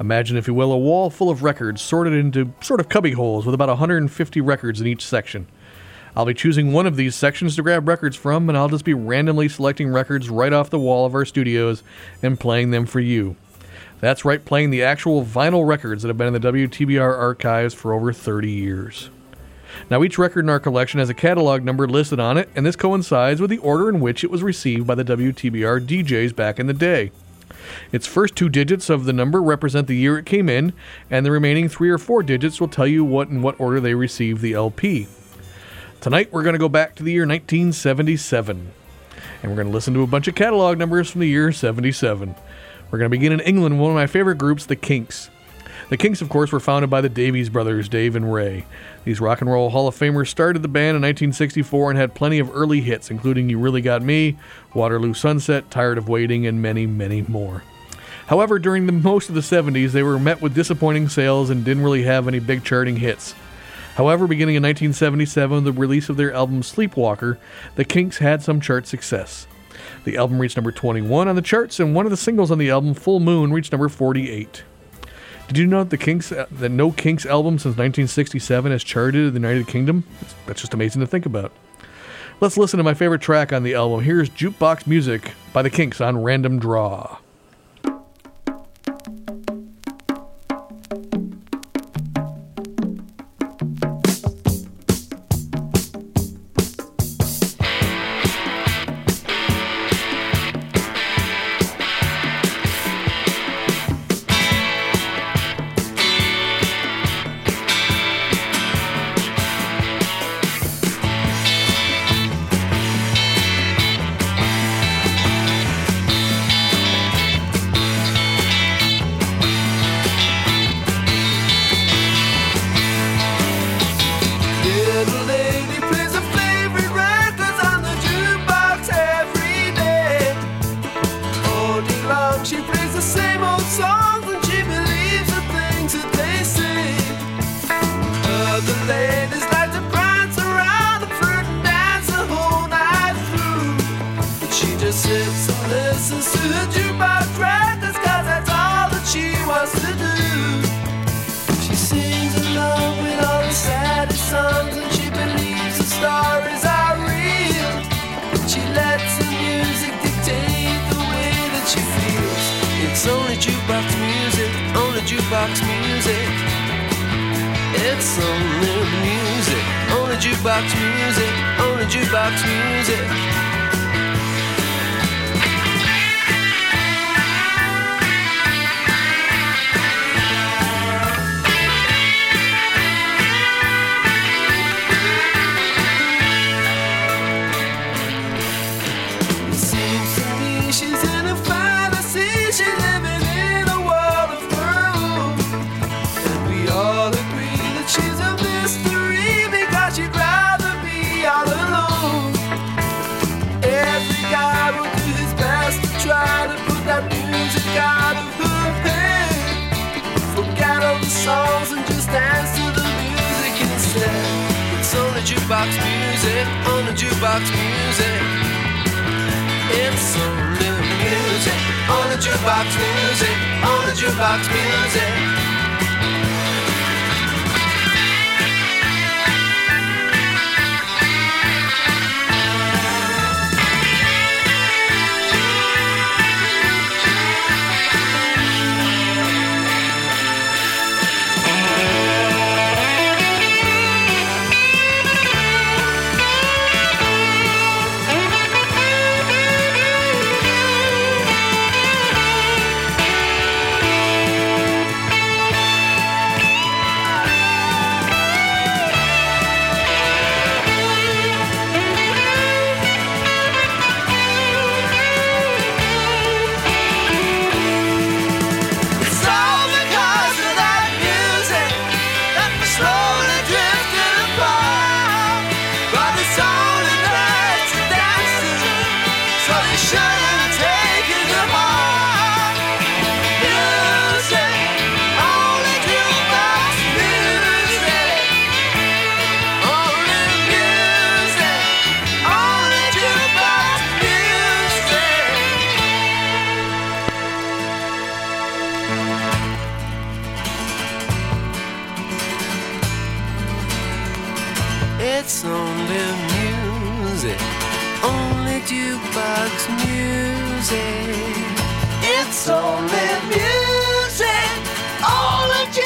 Imagine, if you will, a wall full of records sorted into sort of cubby holes with about 150 records in each section. I'll be choosing one of these sections to grab records from, and I'll just be randomly selecting records right off the wall of our studios and playing them for you. That's right, playing the actual vinyl records that have been in the WTBR archives for over 30 years. Now, each record in our collection has a catalog number listed on it, and this coincides with the order in which it was received by the WTBR DJs back in the day. Its first two digits of the number represent the year it came in, and the remaining three or four digits will tell you what in what order they received the LP. Tonight we're going to go back to the year 1977, and we're going to listen to a bunch of catalog numbers from the year 77. We're going to begin in England, one of my favorite groups, the Kinks. The Kinks, of course, were founded by the Davies brothers, Dave and Ray. These rock and roll Hall of Famers started the band in 1964 and had plenty of early hits, including You Really Got Me, Waterloo Sunset, Tired of Waiting, and many, many more. However, during the most of the 70s, they were met with disappointing sales and didn't really have any big charting hits. However, beginning in 1977, the release of their album Sleepwalker, the Kinks had some chart success. The album reached number 21 on the charts, and one of the singles on the album, Full Moon, reached number 48. Did you know that the Kinks uh, that no Kinks album since 1967 has charted in the United Kingdom? That's just amazing to think about. Let's listen to my favorite track on the album. Here's Jukebox Music by the Kinks on Random Draw. jukebox music. It's some music on the jukebox music on the jukebox music. it's only music, only jukebox music. It's only music, only jukebox.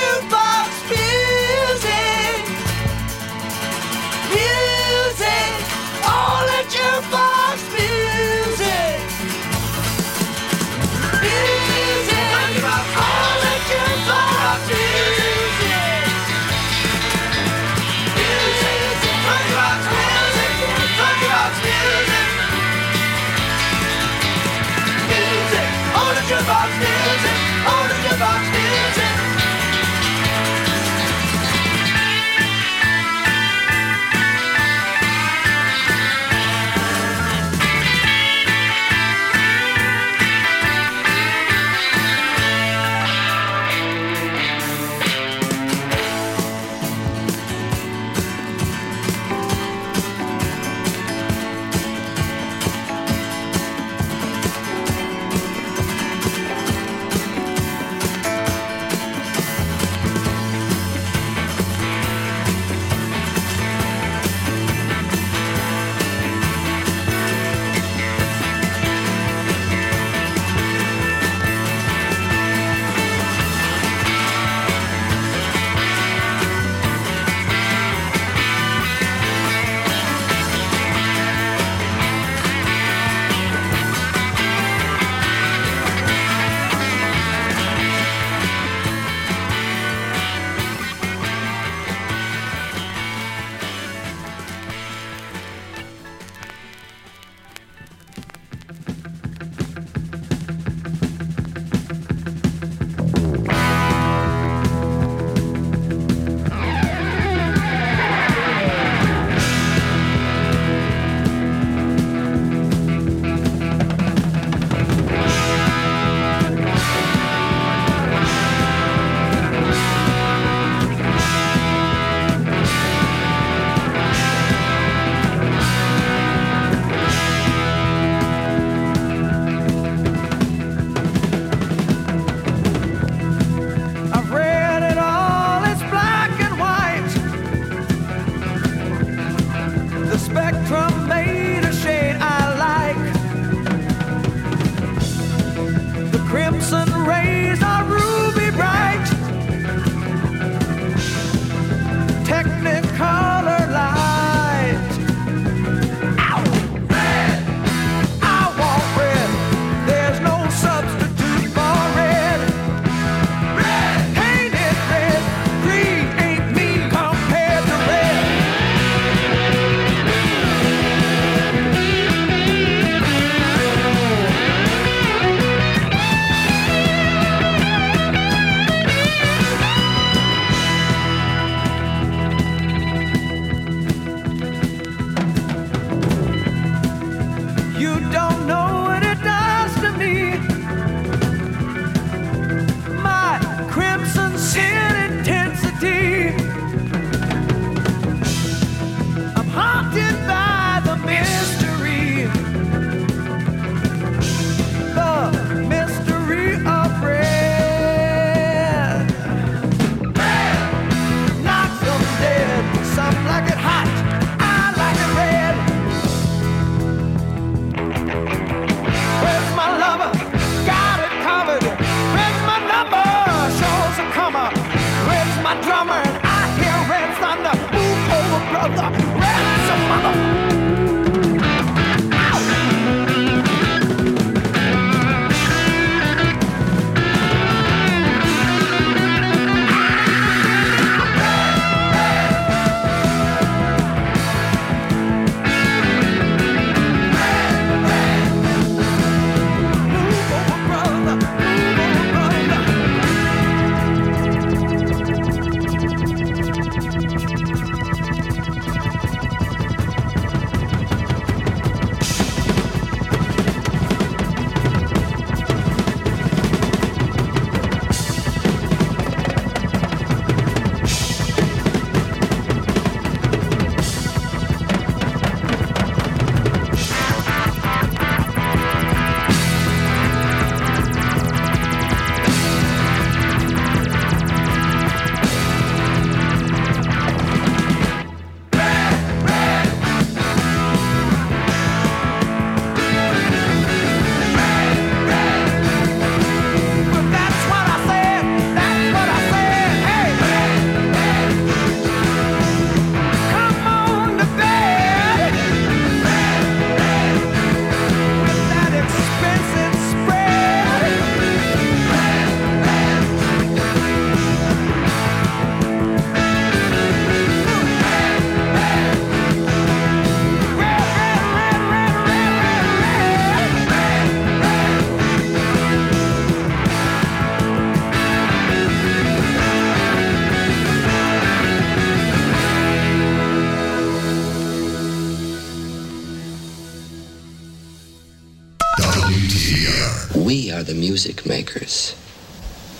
Makers,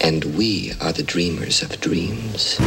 and we are the dreamers of dreams.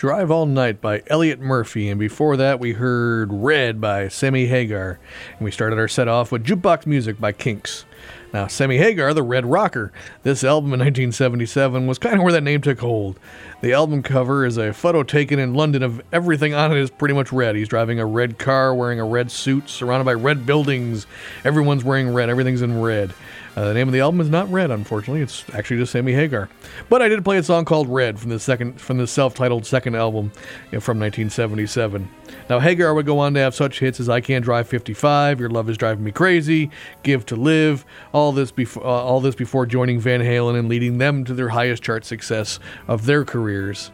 Drive All Night by Elliott Murphy, and before that we heard Red by Sammy Hagar, and we started our set off with Jukebox Music by Kinks. Now, Sammy Hagar, the Red Rocker, this album in 1977 was kind of where that name took hold. The album cover is a photo taken in London of everything on it is pretty much red. He's driving a red car, wearing a red suit, surrounded by red buildings. Everyone's wearing red, everything's in red. Uh, the name of the album is not Red, unfortunately. It's actually just Sammy Hagar. But I did play a song called Red from the second from the self-titled second album from 1977. Now Hagar would go on to have such hits as "I Can't Drive 55," "Your Love Is Driving Me Crazy," "Give to Live," all this before uh, all this before joining Van Halen and leading them to their highest chart success of their careers.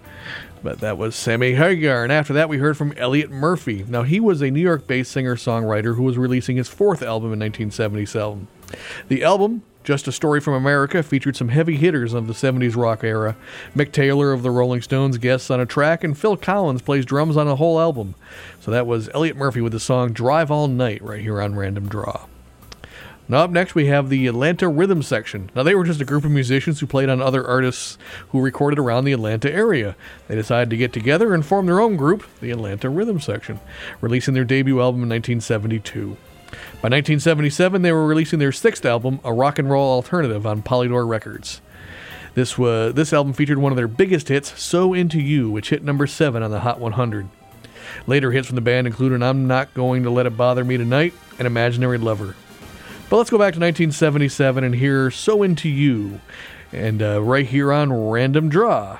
But that was Sammy Hagar, and after that we heard from Elliott Murphy. Now he was a New York-based singer-songwriter who was releasing his fourth album in 1977. The album, Just a Story from America, featured some heavy hitters of the 70s rock era. Mick Taylor of the Rolling Stones guests on a track, and Phil Collins plays drums on a whole album. So that was Elliott Murphy with the song Drive All Night right here on Random Draw. Now, up next, we have the Atlanta Rhythm Section. Now, they were just a group of musicians who played on other artists who recorded around the Atlanta area. They decided to get together and form their own group, the Atlanta Rhythm Section, releasing their debut album in 1972. By 1977, they were releasing their sixth album, A Rock and Roll Alternative, on Polydor Records. This was this album featured one of their biggest hits, "So Into You," which hit number seven on the Hot 100. Later hits from the band included "I'm Not Going to Let It Bother Me Tonight" and "Imaginary Lover." But let's go back to 1977 and hear "So Into You," and uh, right here on Random Draw.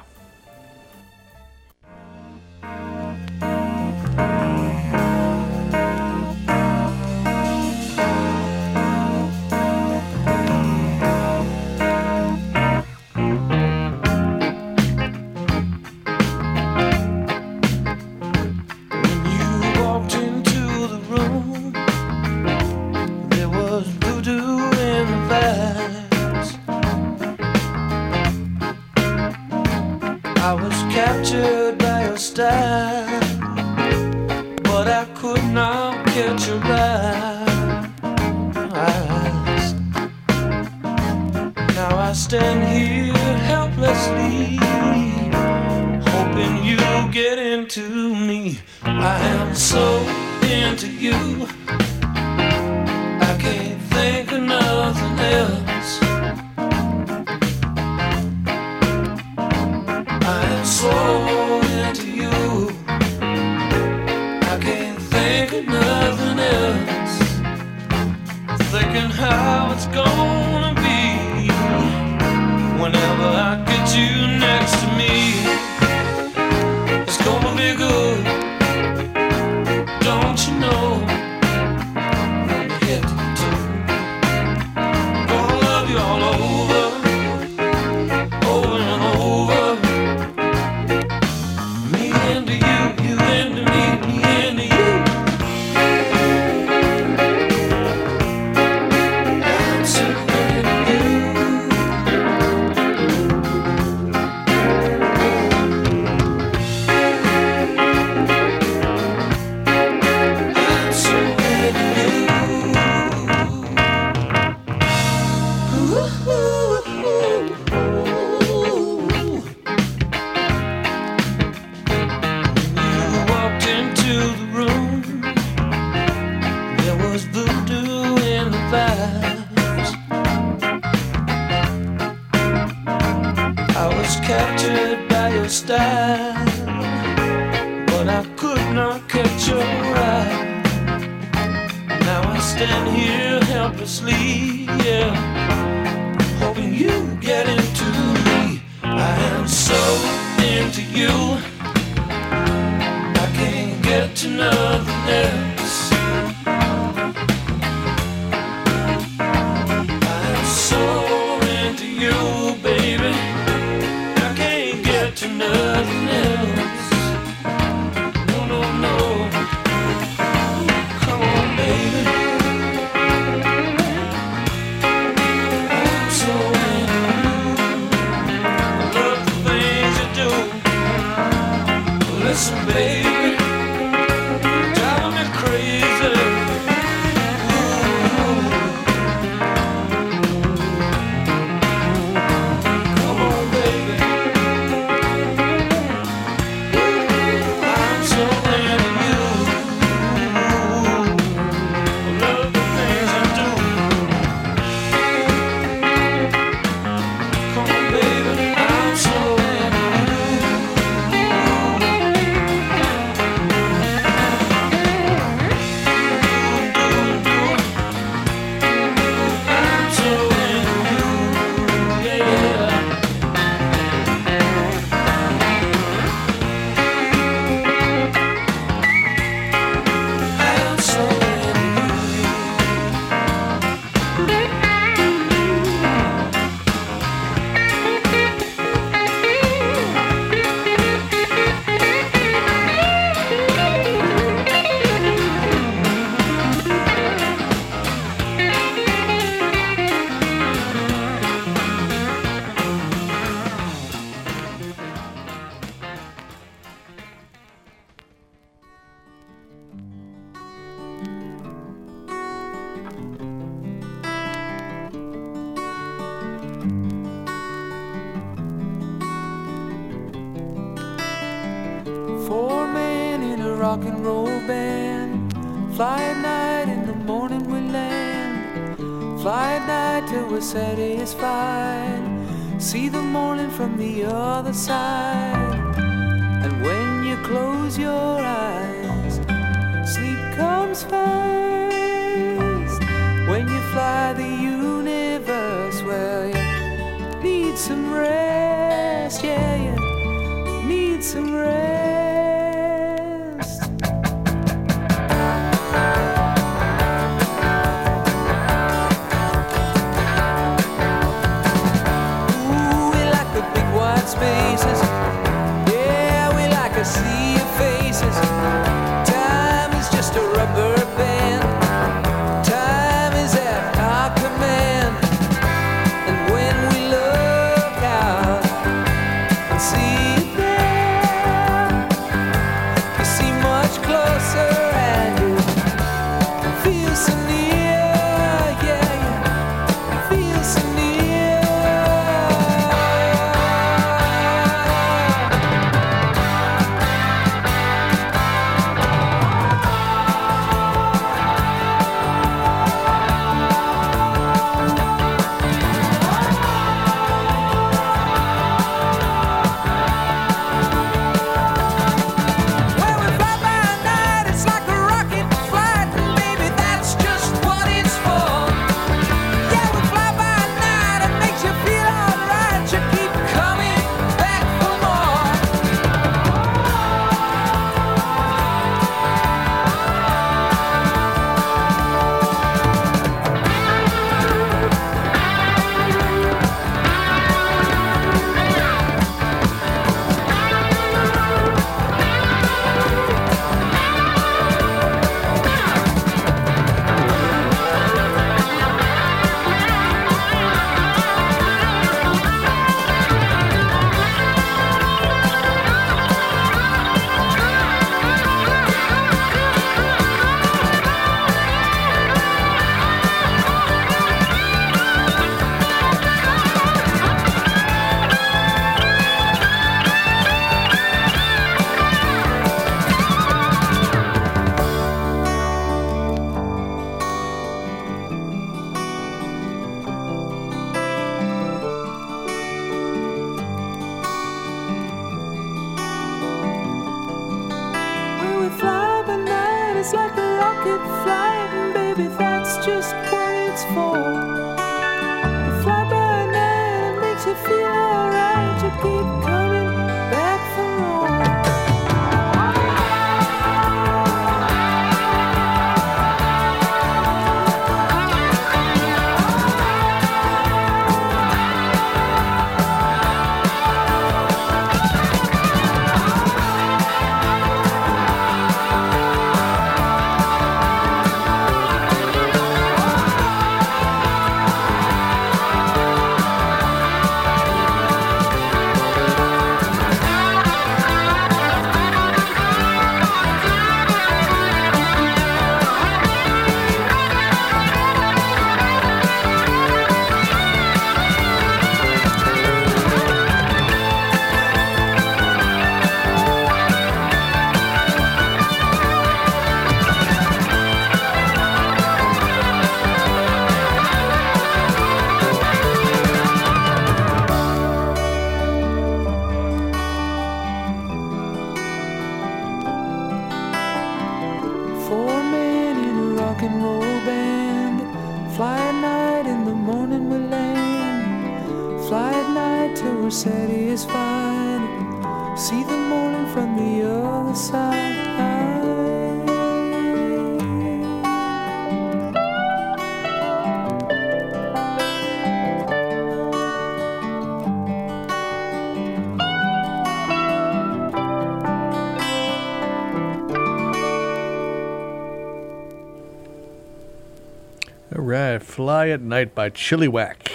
At Night by Chilliwack.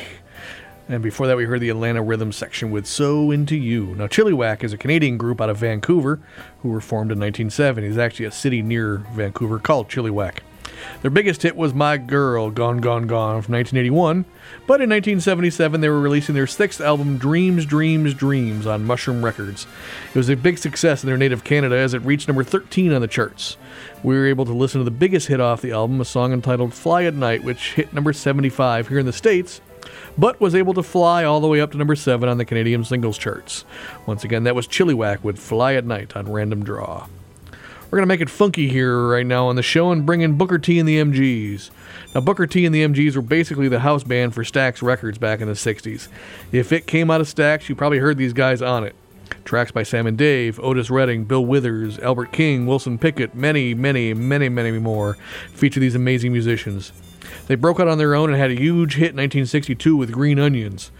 And before that, we heard the Atlanta Rhythm section with So Into You. Now, Chilliwack is a Canadian group out of Vancouver who were formed in 1970. It's actually a city near Vancouver called Chilliwack. Their biggest hit was My Girl, Gone, Gone, Gone from 1981, but in 1977 they were releasing their sixth album, Dreams, Dreams, Dreams, on Mushroom Records. It was a big success in their native Canada as it reached number 13 on the charts. We were able to listen to the biggest hit off the album, a song entitled Fly at Night, which hit number 75 here in the States but was able to fly all the way up to number 7 on the Canadian singles charts. Once again, that was Chilliwack with Fly at Night on Random Draw. We're going to make it funky here right now on the show and bring in Booker T and the MGs. Now, Booker T and the MGs were basically the house band for Stax Records back in the 60s. If it came out of Stax, you probably heard these guys on it. Tracks by Sam and Dave, Otis Redding, Bill Withers, Albert King, Wilson Pickett, many, many, many, many more feature these amazing musicians. They broke out on their own and had a huge hit in 1962 with Green Onions.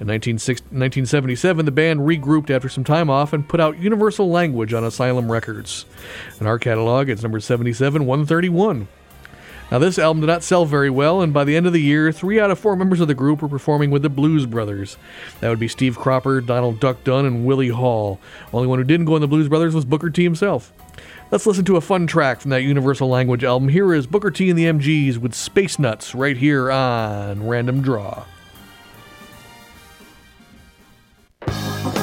In 1977, the band regrouped after some time off and put out Universal Language on Asylum Records. In our catalog, it's number 77, 131. Now, this album did not sell very well, and by the end of the year, three out of four members of the group were performing with the Blues Brothers. That would be Steve Cropper, Donald Duck Dunn, and Willie Hall. Only one who didn't go in the Blues Brothers was Booker T himself. Let's listen to a fun track from that Universal Language album. Here is Booker T and the MGs with Space Nuts right here on Random Draw. Okay.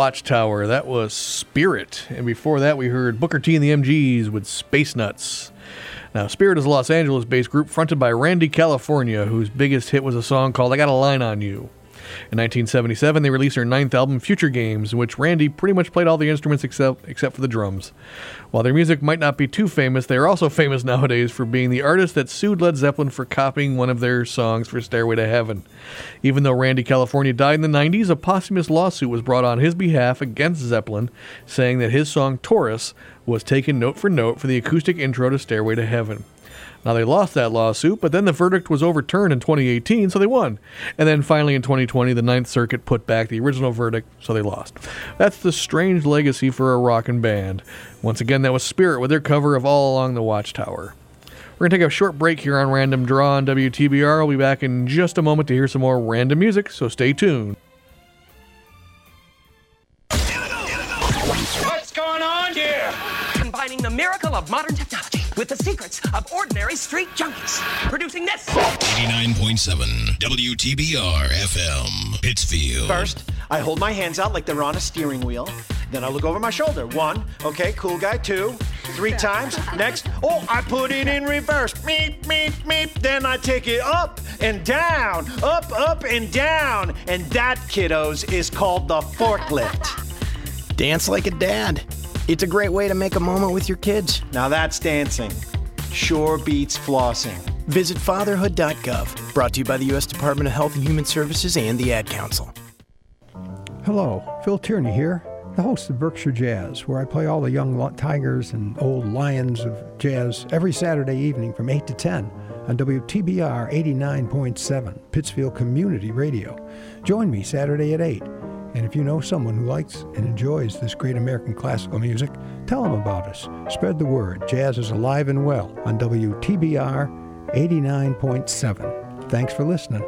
Watchtower, that was Spirit. And before that, we heard Booker T and the MGs with Space Nuts. Now, Spirit is a Los Angeles based group fronted by Randy California, whose biggest hit was a song called I Got a Line on You. In 1977, they released their ninth album, Future Games, in which Randy pretty much played all the instruments except, except for the drums. While their music might not be too famous, they are also famous nowadays for being the artist that sued Led Zeppelin for copying one of their songs for Stairway to Heaven. Even though Randy California died in the 90s, a posthumous lawsuit was brought on his behalf against Zeppelin, saying that his song Taurus was taken note for note for the acoustic intro to Stairway to Heaven. Now, they lost that lawsuit, but then the verdict was overturned in 2018, so they won. And then finally in 2020, the Ninth Circuit put back the original verdict, so they lost. That's the strange legacy for a rockin' band. Once again, that was Spirit with their cover of All Along the Watchtower. We're going to take a short break here on Random Draw on WTBR. I'll be back in just a moment to hear some more random music, so stay tuned. What's going on here? Combining the miracle of modern technology with the secrets of ordinary street junkies. Producing this. 89.7 WTBR FM, Pittsfield. First, I hold my hands out like they're on a steering wheel. Then I look over my shoulder. One, okay, cool guy. Two, three times. Next, oh, I put it in reverse. Meep, meep, meep. Then I take it up and down, up, up, and down. And that, kiddos, is called the forklift. Dance like a dad. It's a great way to make a moment with your kids. Now that's dancing. Sure beats flossing. Visit fatherhood.gov. Brought to you by the U.S. Department of Health and Human Services and the Ad Council. Hello, Phil Tierney here, the host of Berkshire Jazz, where I play all the young tigers and old lions of jazz every Saturday evening from 8 to 10 on WTBR 89.7, Pittsfield Community Radio. Join me Saturday at 8. And if you know someone who likes and enjoys this great American classical music, tell them about us. Spread the word. Jazz is alive and well on WTBR 89.7. Thanks for listening.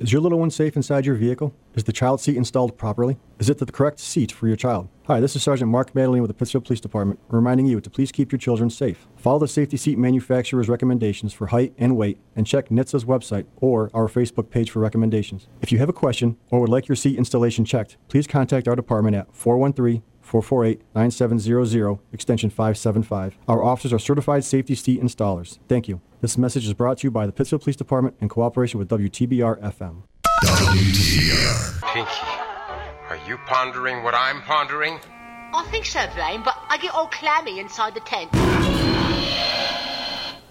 Is your little one safe inside your vehicle? Is the child seat installed properly? Is it the correct seat for your child? Hi, this is Sergeant Mark Madeline with the Pittsfield Police Department, reminding you to please keep your children safe. Follow the safety seat manufacturer's recommendations for height and weight, and check NHTSA's website or our Facebook page for recommendations. If you have a question or would like your seat installation checked, please contact our department at 413 448 9700, extension 575. Our officers are certified safety seat installers. Thank you. This message is brought to you by the Pittsfield Police Department in cooperation with WTBR FM. WTBR. Pinky, are you pondering what I'm pondering? I think so, Brain, but I get all clammy inside the tent.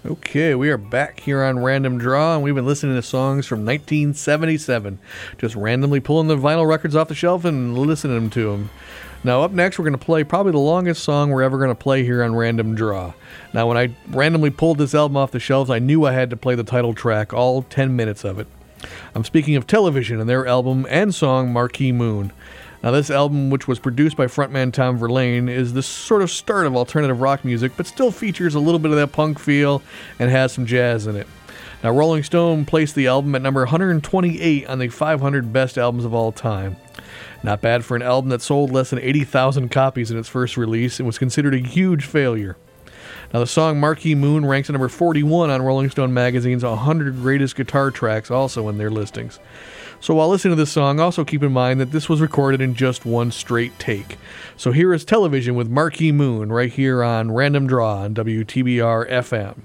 Okay, we are back here on Random Draw, and we've been listening to songs from 1977. Just randomly pulling the vinyl records off the shelf and listening to them. Now, up next, we're going to play probably the longest song we're ever going to play here on Random Draw. Now, when I randomly pulled this album off the shelves, I knew I had to play the title track, all 10 minutes of it. I'm speaking of Television and their album and song Marquee Moon. Now, this album, which was produced by frontman Tom Verlaine, is the sort of start of alternative rock music, but still features a little bit of that punk feel and has some jazz in it. Now, Rolling Stone placed the album at number 128 on the 500 best albums of all time. Not bad for an album that sold less than 80,000 copies in its first release and was considered a huge failure. Now, the song Marquee Moon ranks at number 41 on Rolling Stone magazine's 100 Greatest Guitar Tracks, also in their listings. So, while listening to this song, also keep in mind that this was recorded in just one straight take. So, here is television with Marquee Moon right here on Random Draw on WTBR FM.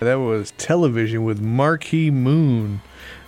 That was Television with Marquee Moon.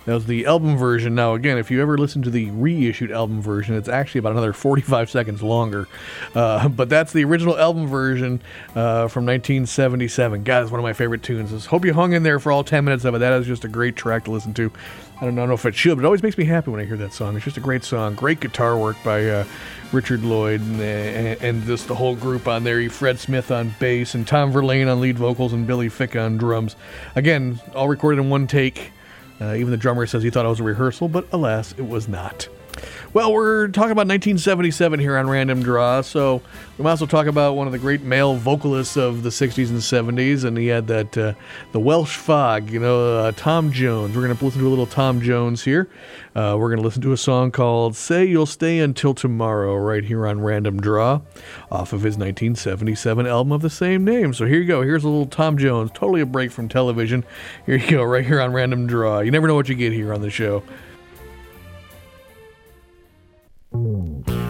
That was the album version. Now, again, if you ever listen to the reissued album version, it's actually about another 45 seconds longer. Uh, but that's the original album version uh, from 1977. God, it's one of my favorite tunes. Just hope you hung in there for all 10 minutes of it. That is just a great track to listen to. I don't know if it should, but it always makes me happy when I hear that song. It's just a great song. Great guitar work by uh, Richard Lloyd and, and, and just the whole group on there. Fred Smith on bass and Tom Verlaine on lead vocals and Billy Ficca on drums. Again, all recorded in one take. Uh, even the drummer says he thought it was a rehearsal, but alas, it was not. Well, we're talking about 1977 here on Random Draw, so we might as well talk about one of the great male vocalists of the 60s and 70s, and he had that uh, the Welsh fog, you know, uh, Tom Jones. We're going to listen to a little Tom Jones here. Uh, we're going to listen to a song called "Say You'll Stay Until Tomorrow" right here on Random Draw, off of his 1977 album of the same name. So here you go. Here's a little Tom Jones, totally a break from television. Here you go, right here on Random Draw. You never know what you get here on the show. Say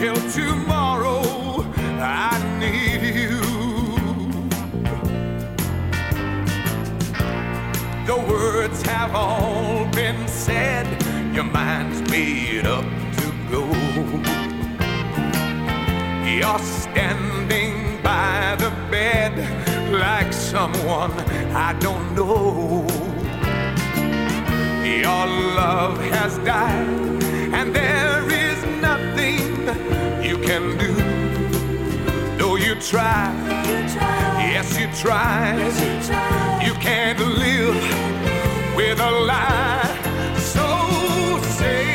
until tomorrow. I need you. The words have all been said. Your mind's made up to go. You're standing by the bed like someone I don't know. Your love has died, and there can do. Though you try, yes, you try. You can't live with a lie. So say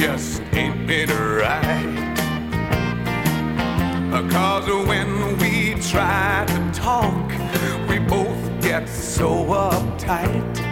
just ain't been right. Because when we try to talk, we both get so uptight.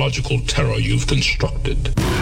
This technological terror you've constructed.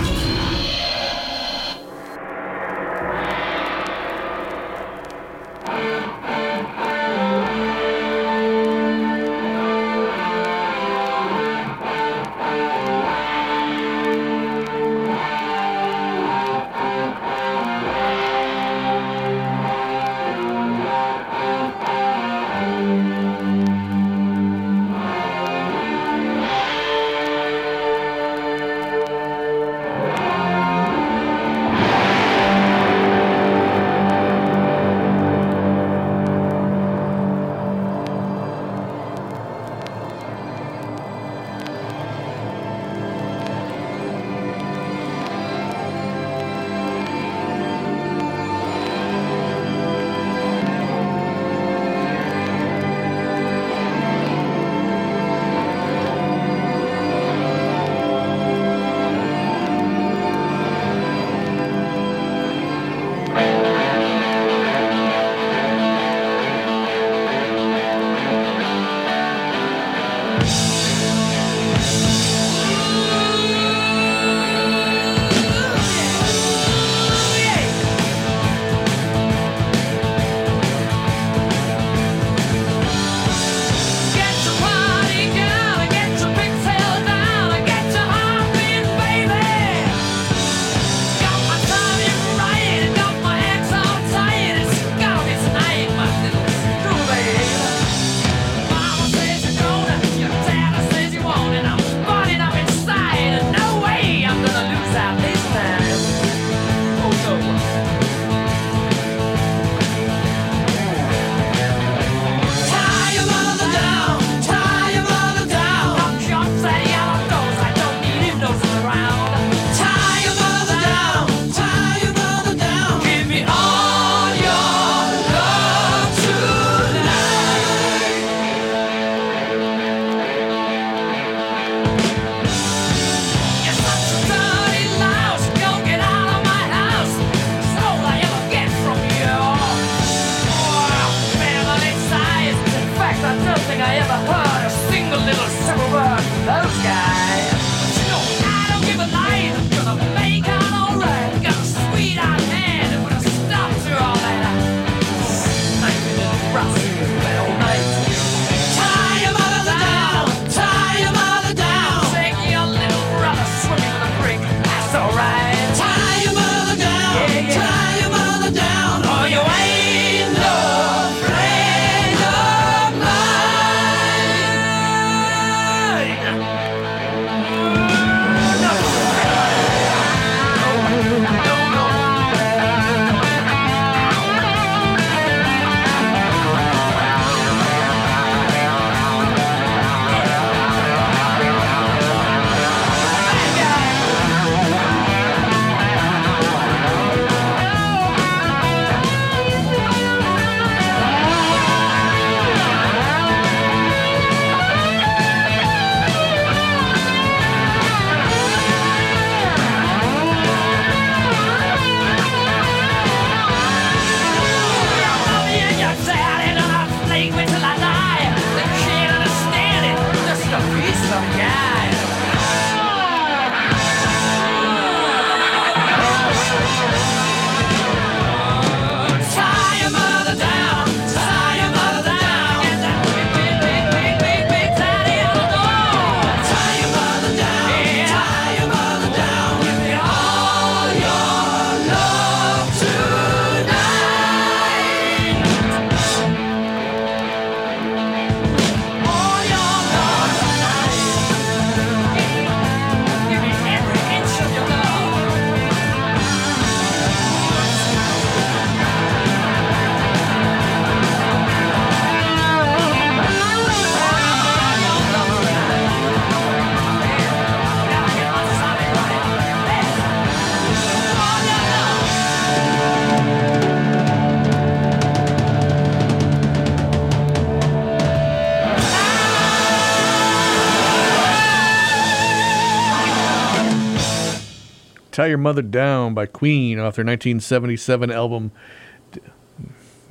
Tie Your Mother Down by Queen off their 1977 album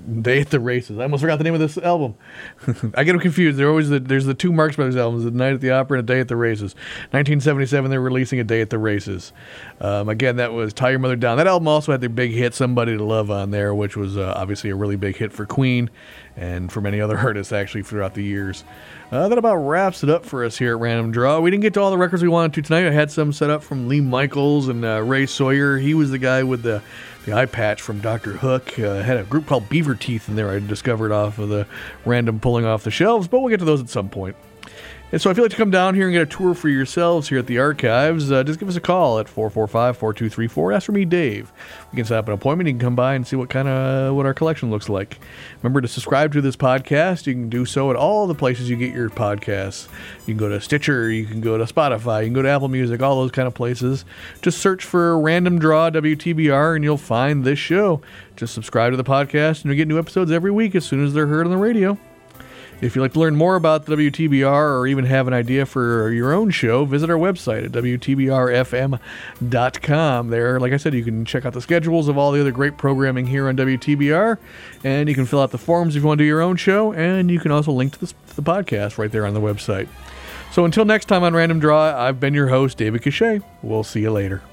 Day at the Races. I almost forgot the name of this album. I get them confused. They're always the, there's the two Marx Brothers albums, The Night at the Opera and A Day at the Races. 1977, they're releasing A Day at the Races. Um, again, that was Tie Your Mother Down. That album also had their big hit Somebody to Love on there, which was uh, obviously a really big hit for Queen and for many other artists actually throughout the years. Uh, that about wraps it up for us here at Random Draw. We didn't get to all the records we wanted to tonight. I had some set up from Lee Michaels and uh, Ray Sawyer. He was the guy with the the eye patch from Doctor Hook. Uh, had a group called Beaver Teeth in there. I discovered off of the random pulling off the shelves, but we'll get to those at some point. And so if you'd like to come down here and get a tour for yourselves here at the archives, uh, just give us a call at 445-4234. Ask for me, Dave. We can set up an appointment. You can come by and see what kind of what our collection looks like. Remember to subscribe to this podcast. You can do so at all the places you get your podcasts. You can go to Stitcher. You can go to Spotify. You can go to Apple Music. All those kind of places. Just search for Random Draw WTBR and you'll find this show. Just subscribe to the podcast and you'll get new episodes every week as soon as they're heard on the radio. If you'd like to learn more about the WTBR or even have an idea for your own show, visit our website at WTBRFM.com. There, like I said, you can check out the schedules of all the other great programming here on WTBR, and you can fill out the forms if you want to do your own show, and you can also link to, to the podcast right there on the website. So until next time on Random Draw, I've been your host, David Cachet. We'll see you later.